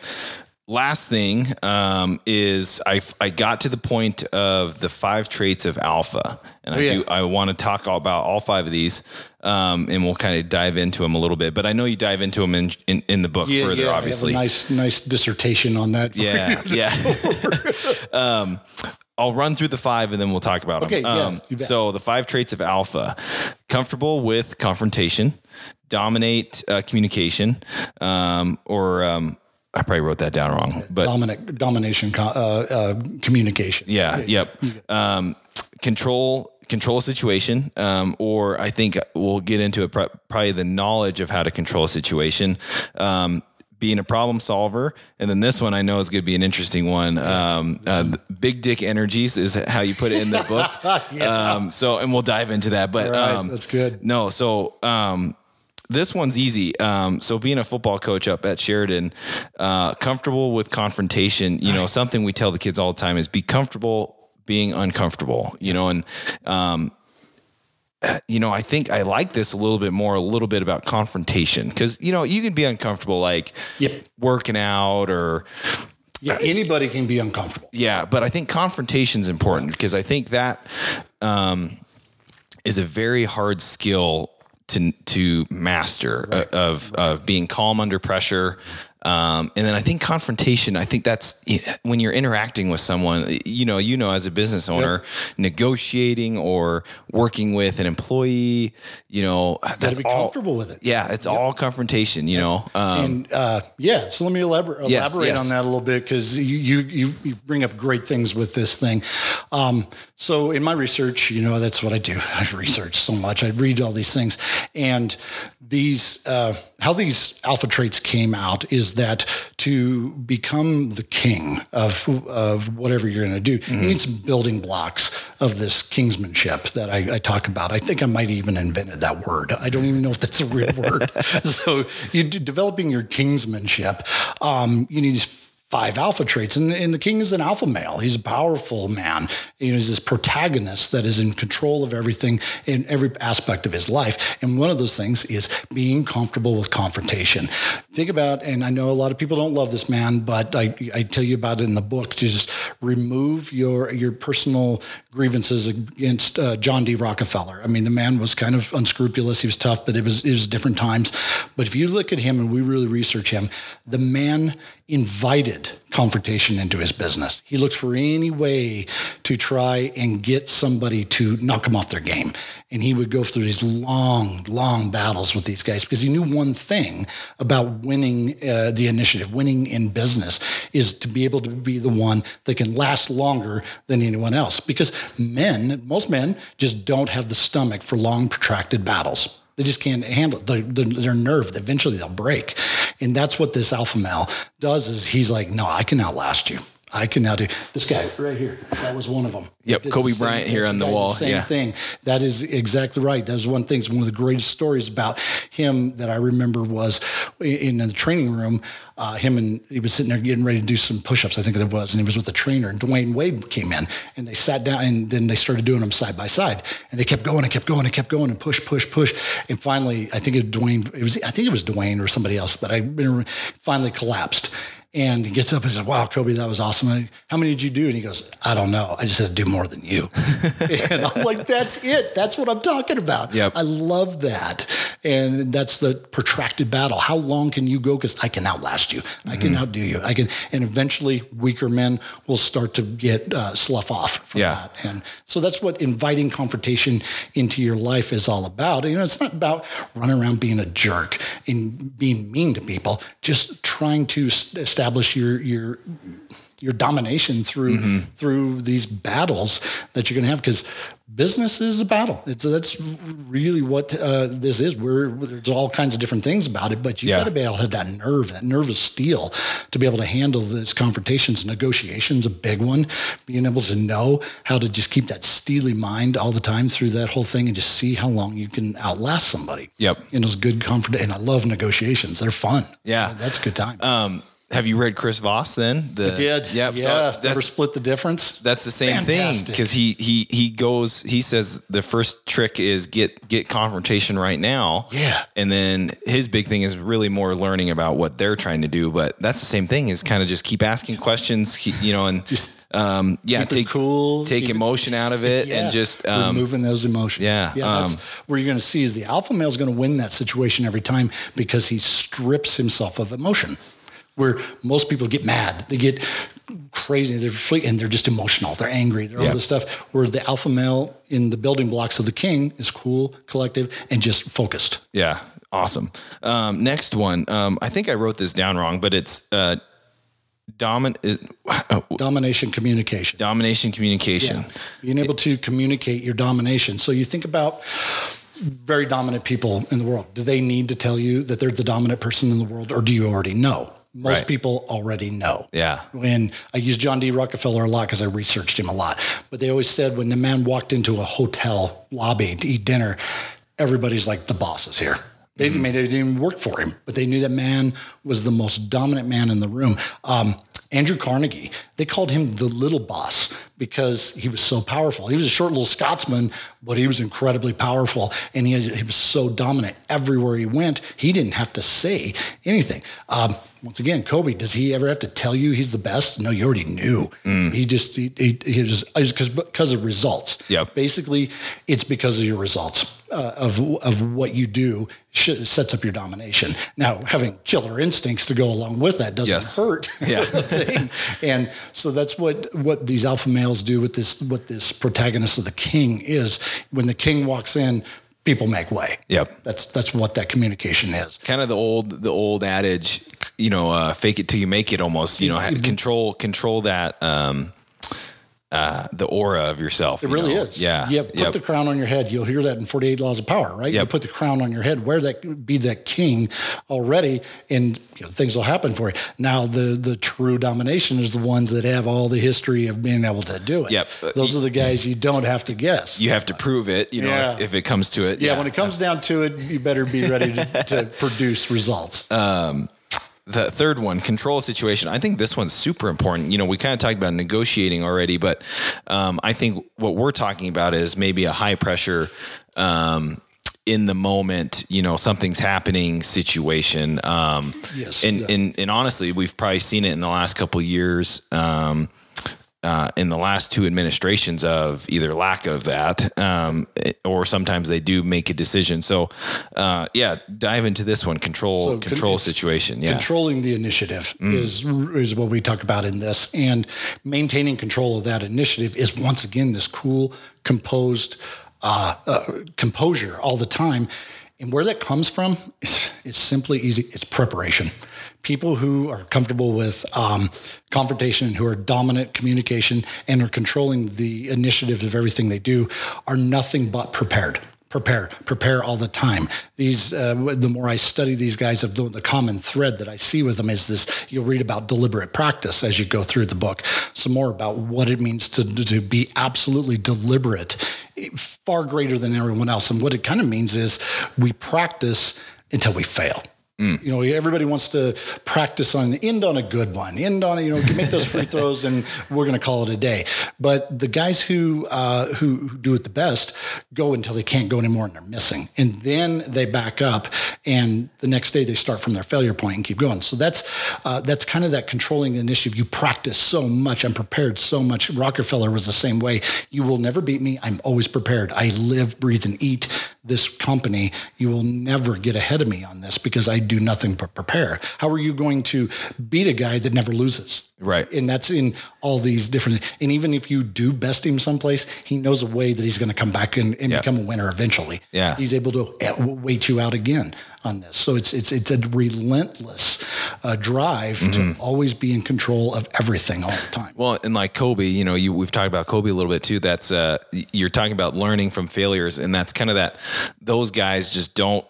Last thing um, is I I got to the point of the five traits of alpha, and I Oh, yeah. do I want to talk all about all five of these, um, and we'll kind of dive into them a little bit. But I know you dive into them in in, in the book further, I obviously. have a nice, nice dissertation on that. Yeah, yeah. (laughs) um, I'll run through the five and then we'll talk about Okay, them. yeah, Um, so the five traits of alpha: comfortable with confrontation, dominate uh, communication, um, or um, I probably wrote that down wrong, but Dominant, domination, uh, uh, communication. yeah, yep. Um, control control a situation, um, or I think we'll get into it. Probably the knowledge of how to control a situation. Um, being a problem solver, and then this one I know is going to be an interesting one. Um, uh, big dick energies is how you put it in the (laughs) book. um, so, and we'll dive into that. But right, um, that's good. no, so um, this one's easy. Um, so being a football coach up at Sheridan, uh, comfortable with confrontation. You know, something we tell the kids all the time is be comfortable being uncomfortable. You know, and um, (clears throat) you know, I think I like this a little bit more, a little bit about confrontation because you know you can be uncomfortable like Yep. working out or Yeah, anybody can be uncomfortable. yeah, but I think confrontation is important because I think that um, is a very hard skill to to master uh, of of being calm under pressure. Um, and then I think confrontation. I think that's when you're interacting with someone. You know, you know, as a business owner, negotiating or working with an employee. You know, that's be all, comfortable with it. Yeah, it's all confrontation. You know, um, And uh, yeah, so let me elaborate, Yes, elaborate yes. on that a little bit because you, you you you bring up great things with this thing. Um, so in my research, you know, that's what I do. (laughs) I research so much. I read all these things, and these uh, how these alpha traits came out is that to become the king of of whatever you're going to do, Mm-hmm. you need some building blocks of this kingsmanship that I, I talk about. I think I might even invented that word. I don't even know if that's a real (laughs) word. so you do, developing your kingsmanship, um, you need five alpha traits, and, and the king is an alpha male. He's a powerful man. You know, he's this protagonist that is in control of everything in every aspect of his life. And one of those things is being comfortable with confrontation. Think about, and I know a lot of people don't love this man, but I, I tell you about it in the book to just remove your your personal grievances against uh, John D. Rockefeller. I mean, the man was kind of unscrupulous. He was tough, but it was it was different times. But if you look at him and we really research him, the man invited confrontation into his business. He looked for any way to try and get somebody to knock him off their game. And he would go through these long, long battles with these guys because he knew one thing about winning uh, the initiative, winning in business, is to be able to be the one that can last longer than anyone else. Because men, most men, just don't have the stomach for long, protracted battles. They just can't handle it. Their nerve, eventually they'll break. And that's what this alpha male does is he's like, no, I can outlast you. I can now do this guy right here. That was one of them. Yep, Did the Kobe Bryant here on the wall, Same yeah. thing. That is exactly right. That was one thing. One of the greatest stories about him that I remember was in the training room. Uh, him and he was sitting there getting ready to do some push-ups. I think it was, and he was with the trainer. And Dwyane Wade came in, and they sat down, and then they started doing them side by side, and they kept going and kept going and kept going and push, push, push, and finally, I think it Dwyane. It was I think it was Dwyane or somebody else, but I finally collapsed. And he gets up and says, Wow, Kobe, that was awesome. I, How many did you do? And he goes, I don't know. I just had to do more than you. (laughs) and I'm like, That's it. That's what I'm talking about. Yep. I love that. And that's the protracted battle. How long can you go? Because I can outlast you. I can outdo you. I can, and eventually weaker men will start to get uh, slough off from Yeah. that. And so that's what inviting confrontation into your life is all about. You know, it's not about running around being a jerk and being mean to people. Just trying to s- establish your your your domination through through these battles that you're going to have because business is a battle. It's that's really what uh, this is. We're there's all kinds of different things about it, but you Yeah. got to be able to have that nerve, that nerve of steel, to be able to handle these confrontations. Negotiations, a big one. Being able to know how to just keep that steely mind all the time through that whole thing, and just see how long you can outlast somebody. Yep. In those good confront. And I love negotiations. They're fun. Yeah. that's a good time. Um, have you read Chris Voss then? The, Did Yep. Yeah. so Never split the difference. that's the same thing because he he he goes. He says the first trick is get get confrontation right now. Yeah. And then his big thing is really more learning about what they're trying to do. But that's the same thing is kind of just keep asking questions, keep, you know, and Just um, yeah, take cool, take keep it- emotion out of it, Yeah. and just um, removing those emotions. yeah, yeah. That's um, where you're going to see is the alpha male is going to win that situation every time because he strips himself of emotion. Where most people get mad, they get crazy, they're fle- and they're just emotional, they're angry, they're Yeah. all this stuff. Where the alpha male in the building blocks of the king is cool, collective, and just focused. Yeah, awesome. Um, next one. Um, I think I wrote this down wrong, but it's uh, domin- uh, Domination, communication. domination communication. Yeah. Being able to communicate your domination. So you think about very dominant people in the world. Do they need to tell you that they're the dominant person in the world, or do you already know? Most Right. people already know. Yeah. When I use John D. Rockefeller a lot because I researched him a lot, but they always said when the man walked into a hotel lobby to eat dinner, everybody's like, the boss is here. They didn't, they didn't even work for him, but they knew that man was the most dominant man in the room. Um, Andrew Carnegie, they called him the little boss because he was so powerful. He was a short little Scotsman, but he was incredibly powerful and he, he was so dominant. Everywhere he went, he didn't have to say anything. Um, once again, Kobe, does he ever have to tell you he's the best? No, you already knew. He just, he, he, he was because because of results. Yep. Basically, it's because of your results uh, of of what you do sets up your domination. Now, having killer instincts to go along with that doesn't Yes. hurt. Yeah. (laughs) and so that's what what these alpha males do with this what this protagonist of the king is. When the king walks in, people make way. Yep. That's that's what that communication is. Kind of the old the old adage, you know, uh, fake it till you make it. Almost, you know, control control that um, uh, the aura of yourself. It really is. Yeah. Yeah. Put Yep. the crown on your head. You'll hear that in 48 Laws of Power, right? You put the crown on your head, wear that, be that king already, and you know, things will happen for you. Now, the the true domination is the ones that have all the history of being able to do it. Yep. Those are the guys you don't have to guess. you have to prove it. You know, Yeah. if, if it comes to it. yeah, when it comes down to it, you better be ready to, to produce results. The third one, control situation. I think this one's super important. You know, we kind of talked about negotiating already, but um, I think what we're talking about is maybe a high pressure, um, in the moment, you know, something's happening situation. Um, Yes, And, yeah. and, and honestly, we've probably seen it in the last couple of years. Um, uh, in the last two administrations of either lack of that, um, or sometimes they do make a decision. So, uh, yeah, dive into this one. Control, con- control situation. Yeah, Controlling the initiative is is what we talk about in this, and maintaining control of that initiative is once again this cool, composed uh, uh, composure all the time. And where that comes from is, is simply easy. It's preparation. People who are comfortable with um, confrontation, who are dominant communication, and are controlling the initiative of everything they do, are nothing but prepared prepare, prepare all the time. These, uh, the more I study these guys, the, the common thread that I see with them is this. You'll read about deliberate practice as you go through the book. Some more about what it means to to be absolutely deliberate, far greater than everyone else. And what it kind of means is we practice until we fail. Mm. You know, everybody wants to practice on end on a good one, end on you know, make those free (laughs) throws, and we're going to call it a day. But the guys who, uh, who who do it the best go until they can't go anymore, and they're missing, and then they back up, and the next day they start from their failure point and keep going. So that's uh, that's kind of that controlling initiative. You practice so much. I'm prepared so much. Rockefeller was the same way. You will never beat me. I'm always prepared. I live, breathe, and eat this company. You will never get ahead of me on this because I do nothing but prepare. How are you going to beat a guy that never loses? Right. And that's in all these different, and even if you do best him someplace, he knows a way that he's going to come back and, and become a winner eventually. Yeah. He's able to uh, wait you out again on this. So it's, it's, it's a relentless uh, drive mm-hmm. to always be in control of everything all the time. Well, and like Kobe, you know, you, we've talked about Kobe a little bit too. That's, uh, you're talking about learning from failures and that's kind of that, those guys just don't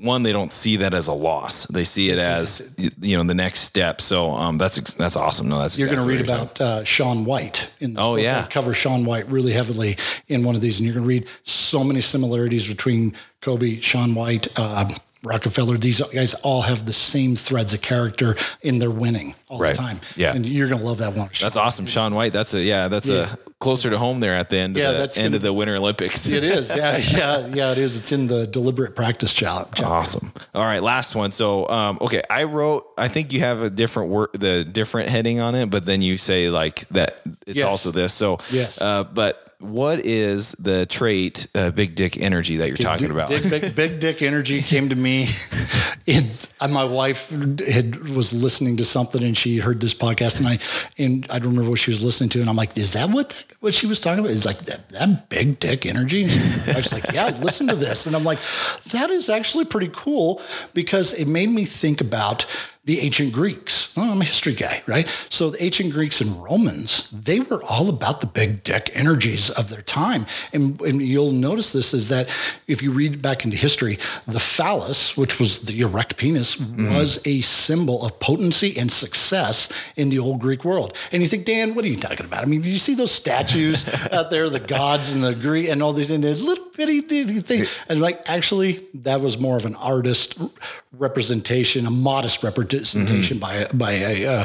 one they don't see that as a loss. They see it as you know the next step. So um, that's that's awesome. No that's you're going to read about uh, Shaun White in the oh book. yeah. I cover Shaun White really heavily in one of these and you're going to read so many similarities between Kobe Shaun White uh, Rockefeller, these guys all have the same threads of character in their winning all right. the time. Yeah. And you're going to love that one. That's awesome. Shaun White. That's a, yeah, that's yeah. a closer to home there at the end yeah, of the that's end gonna, of the winter Olympics. it is. (laughs) Yeah. Yeah. Yeah, it is. It's in the deliberate practice challenge. Awesome. All right. Last one. So, um, okay. I wrote, I think you have a different word, the different heading on it, but then you say like that it's yes. also this. So, yes. Uh, but what is the trait uh, big dick energy that you're talking about? big, big, big, dick energy came to me. (laughs) It's, uh, my wife had was listening to something and she heard this podcast and i and i don't remember what she was listening to and i'm like is that what what she was talking about? Is like that, that big dick energy? I was like yeah listen to this. And i'm like that is actually pretty cool because it made me think about the ancient Greeks. Well, I'm a history guy, right? So the ancient Greeks and Romans, they were all about the big dick energies of their time. And, and you'll notice this is that if you read back into history, the phallus, which was the erect penis, mm. was a symbol of potency and success in the old Greek world. And you think, Dan, what are you talking about? I mean, you see those statues (laughs) out there, the gods and the Greek and all these and little bitty thing. And like, actually, that was more of an artist representation, a modest representation mm-hmm. by by a, uh,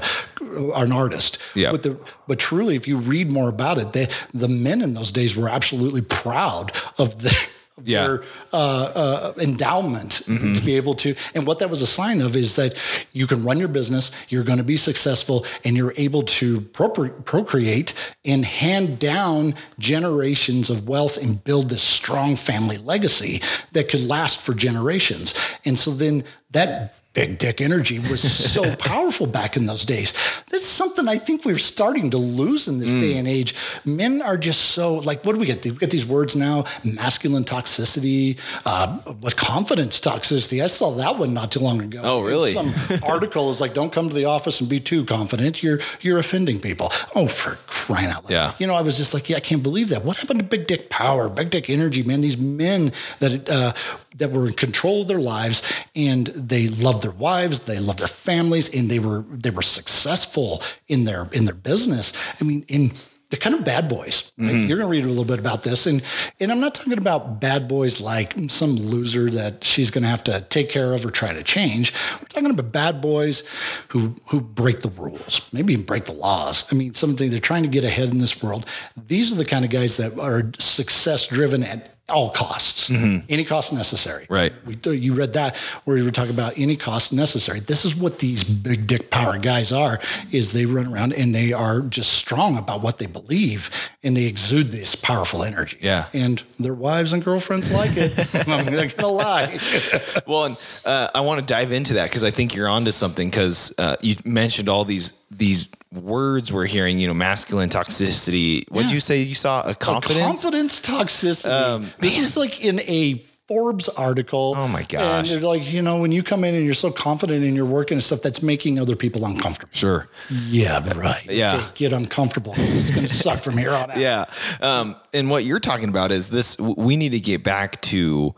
an artist. Yeah. But the but truly, if you read more about it, they, the men in those days were absolutely proud of their yeah. their uh, uh, endowment mm-hmm. to be able to. And what that was a sign of is that you can run your business, you're going to be successful, and you're able to procreate and hand down generations of wealth and build this strong family legacy that could last for generations. And so then that big dick energy was so (laughs) powerful back in those days. This is something I think we're starting to lose in this mm. day and age. Men are just so like, what do we get? We get these words now: masculine toxicity, uh, what confidence toxicity. I saw that one not too long ago. Oh, really? Some (laughs) article is like, don't come to the office and be too confident. You're you're offending people. Oh, for crying out loud! Yeah. You know, I was just like, yeah, I can't believe that. What happened to big dick power, big dick energy, man? These men that uh, that were in control of their lives and they loved their wives, they loved their families, and they were they were successful in their in their business. I mean, in they're kind of bad boys. Right? Mm-hmm. You're going to read a little bit about this, and and I'm not talking about bad boys like some loser that she's going to have to take care of or try to change. We're talking about bad boys who who break the rules, maybe even break the laws. I mean, something they're trying to get ahead in this world. These are the kind of guys that are success driven at all costs, mm-hmm. any cost necessary. Right. We, you read that where we were talking about any cost necessary. This is what these big dick power guys are, is they run around and they are just strong about what they believe and they exude this powerful energy. Yeah. And their wives and girlfriends like it. (laughs) I'm not gonna lie. (laughs) well, and uh, I want to dive into that because I think you're onto something because uh, you mentioned all these these words we're hearing, you know, masculine toxicity. What did yeah. you say you saw? A confidence? A confidence toxicity. Um, this was like in a Forbes article. Oh, my And gosh. they're like, you know, when you come in and you're so confident in your work and stuff, that's making other people uncomfortable. Sure. Yeah, right. Yeah. Okay, get uncomfortable. This is going to suck from here on out. (laughs) Yeah. Um, and what you're talking about is this we need to get back to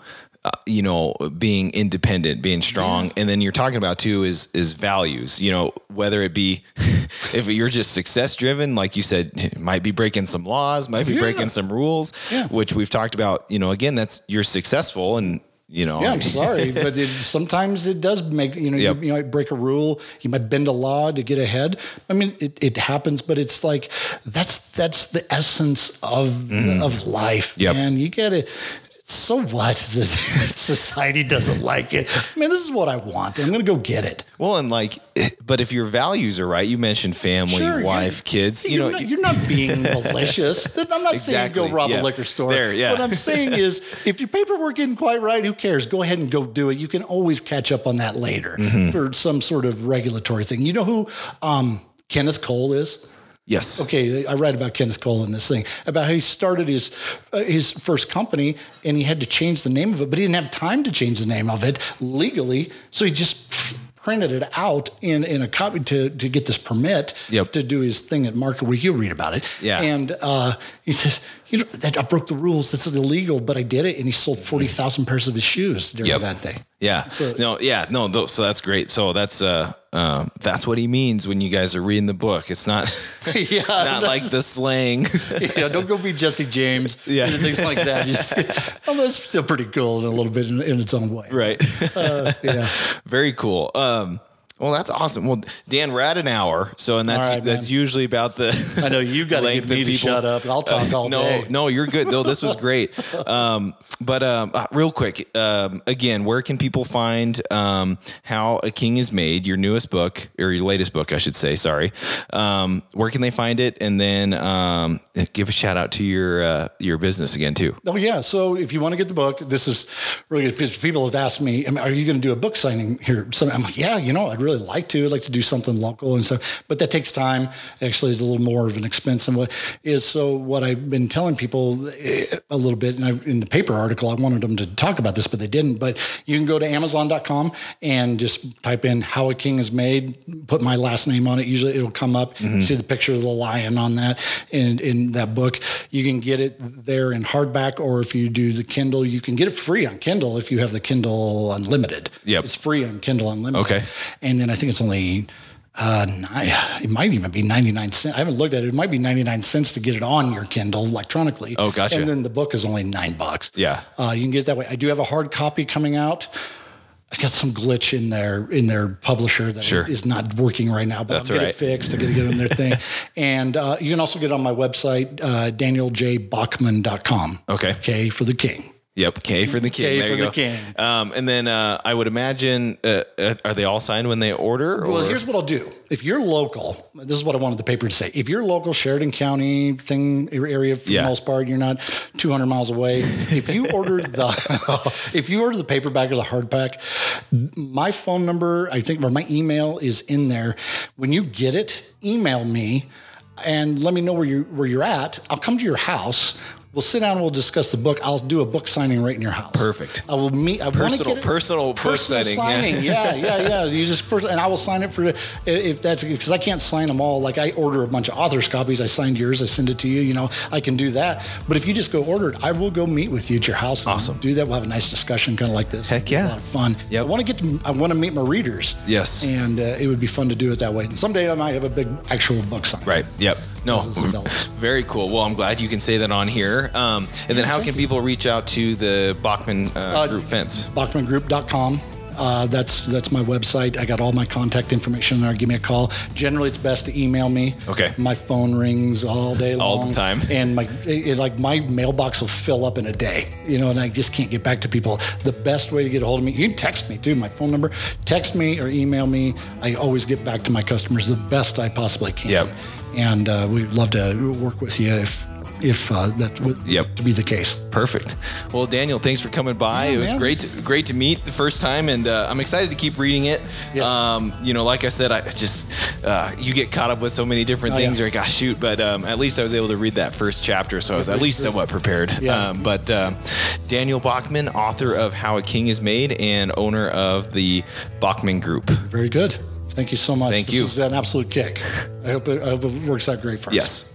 uh, you know being independent being strong and then you're talking about too is is values you know whether it be (laughs) if you're just success driven like you said (laughs) might be breaking some laws might be Yeah. breaking some rules Yeah. which we've talked about you know again that's you're successful and you know Yeah, I'm sorry, (laughs) but it, sometimes it does make you know Yep. you, you might break a rule, you might bend a law to get ahead. I mean, it, it happens, but it's like that's that's the essence of of life. Yep. and you get it. So what? (laughs) The society doesn't like it. I mean, this is what I want. I'm going to go get it. well and like but if your values are right you mentioned family Sure, wife kids you you're know not, you're not being (laughs) malicious. I'm not saying Exactly, go rob yeah. a liquor store. There, yeah. What I'm saying (laughs) is, if your paperwork isn't quite right, who cares? Go ahead and go do it. You can always catch up on that later Mm-hmm. for some sort of regulatory thing. You know who um, Kenneth Cole is? Yes Okay, I read about Kenneth Cole in this thing about how he started his uh, his first company and he had to change the name of it, but he didn't have time to change the name of it legally, so he just printed it out in, in a copy to, to get this permit Yep. to do his thing at Market Week. You'll read about it. Yeah. And uh, he says, you know, that I broke the rules. This is illegal, but I did it. And he sold 40,000 pairs of his shoes during Yep. that day. Yeah. So- no. Yeah. No. Th- so that's great. So that's uh, um, that's what he means when you guys are reading the book. It's not (laughs) yeah. (laughs) not like the slang. (laughs) yeah, don't go be Jesse James. Yeah. And things like that. Just, well, that's still pretty cool in a little bit in, in its own way. right. Uh, yeah. Very cool. Um, well, that's awesome. Well, Dan, we're at an hour, so and that's right, that's man. usually about the. I know you got to get me to people. shut up. I'll talk all no, day. no, no, you're good. No, this was great. Um, but um, uh, real quick, um, again, where can people find um, "How a King Is Made"? Your newest book, or your latest book, I should say. Sorry. Um, where can they find it? And then um, give a shout out to your uh, your business again too. Oh yeah. So if you want to get the book, this is really good because people have asked me, "Are you going to do a book signing here?" So I'm like, "Yeah, you know, I'd really like to. I'd like to do something local and stuff, but that takes time. Actually, is a little more of an expense than what is. So what I've been telling people eh, a little bit, and in the paper article, I wanted them to talk about this, but they didn't. But you can go to Amazon.com and just type in "How a King is Made," put my last name on it. Usually, it'll come up. Mm-hmm. See the picture of the lion on that in in that book. You can get it there in hardback, or if you do the Kindle, you can get it free on Kindle if you have the Kindle Unlimited. Yep. it's free on Kindle Unlimited. Okay. and then I think it's only. Uh, nine, it might even be 99 cents. I haven't looked at it. It might be 99 cents to get it on your Kindle electronically. Oh, gotcha. And then the book is only nine bucks. Yeah. Uh, you can get it that way. I do have a hard copy coming out. I got some glitch in their in their publisher that Sure. is not working right now, but That's I'll get all right. it fixed. I got to get on their thing. (laughs) And uh, you can also get it on my website, uh, danieljbockman.com. Okay. K for the king. Yep, K for the king. K there for the go. king. Um, and then uh, I would imagine, uh, uh, are they all signed when they order? Or? Well, here's what I'll do. If you're local, this is what I wanted the paper to say. If you're local, Sheridan County thing area for Yeah. the most part, you're not 200 miles away. If you order (laughs) the, (laughs) if you order the paperback or the hardback, my phone number, I think, or my email is in there. When you get it, email me and let me know where you where you're at. I'll come to your house. We'll sit down and we'll discuss the book. I'll do a book signing right in your house. Perfect. I will meet. I Personal- personal book personal signing, yeah. signing. Yeah, (laughs) yeah, yeah. You just and I will sign it for if that's because I can't sign them all. Like I order a bunch of authors copies. I signed yours. I send it to you. You know, I can do that. But if you just go order it, I will go meet with you at your house. Awesome. Do that. We'll have a nice discussion, kind of like this. Heck yeah. a lot of fun. Yeah. I want to get to. I want to meet my readers. Yes. And uh, it would be fun to do it that way. And someday I might have a big actual book signing. Right. Yep. No. (laughs) Very cool. Well, I'm glad you can say that on here. Um, and then how thank can you. people reach out to the Bockman uh, Group Fence? BockmanGroup.com. Uh, that's that's my website. I got all my contact information there. Give me a call. Generally, it's best to email me. Okay. My phone rings all day long. All the time. And my it, it- like my mailbox will fill up in a day. You know, and I just can't get back to people. The best way to get a hold of me, you can text me too. My phone number. Text me or email me. I always get back to my customers the best I possibly can. Yep. And uh, we'd love to work with you if if uh, that would Yep. to be the case. Perfect. Well, Daniel, thanks for coming by. Yeah, it was man, great, to, great to meet the first time, and uh, I'm excited to keep reading it. Yes. Um, you know, like I said, I just uh, you get caught up with so many different Oh, things. yeah. You're like, gosh, shoot! But um, at least I was able to read that first chapter, so I was at least somewhat prepared. Yeah. Um, but uh, Daniel Bockman, author of How a King is Made and owner of the Bockman Group. Very good. Thank you so much. Thank this you. is an absolute kick. I hope it, I hope it works out great for us. Yes.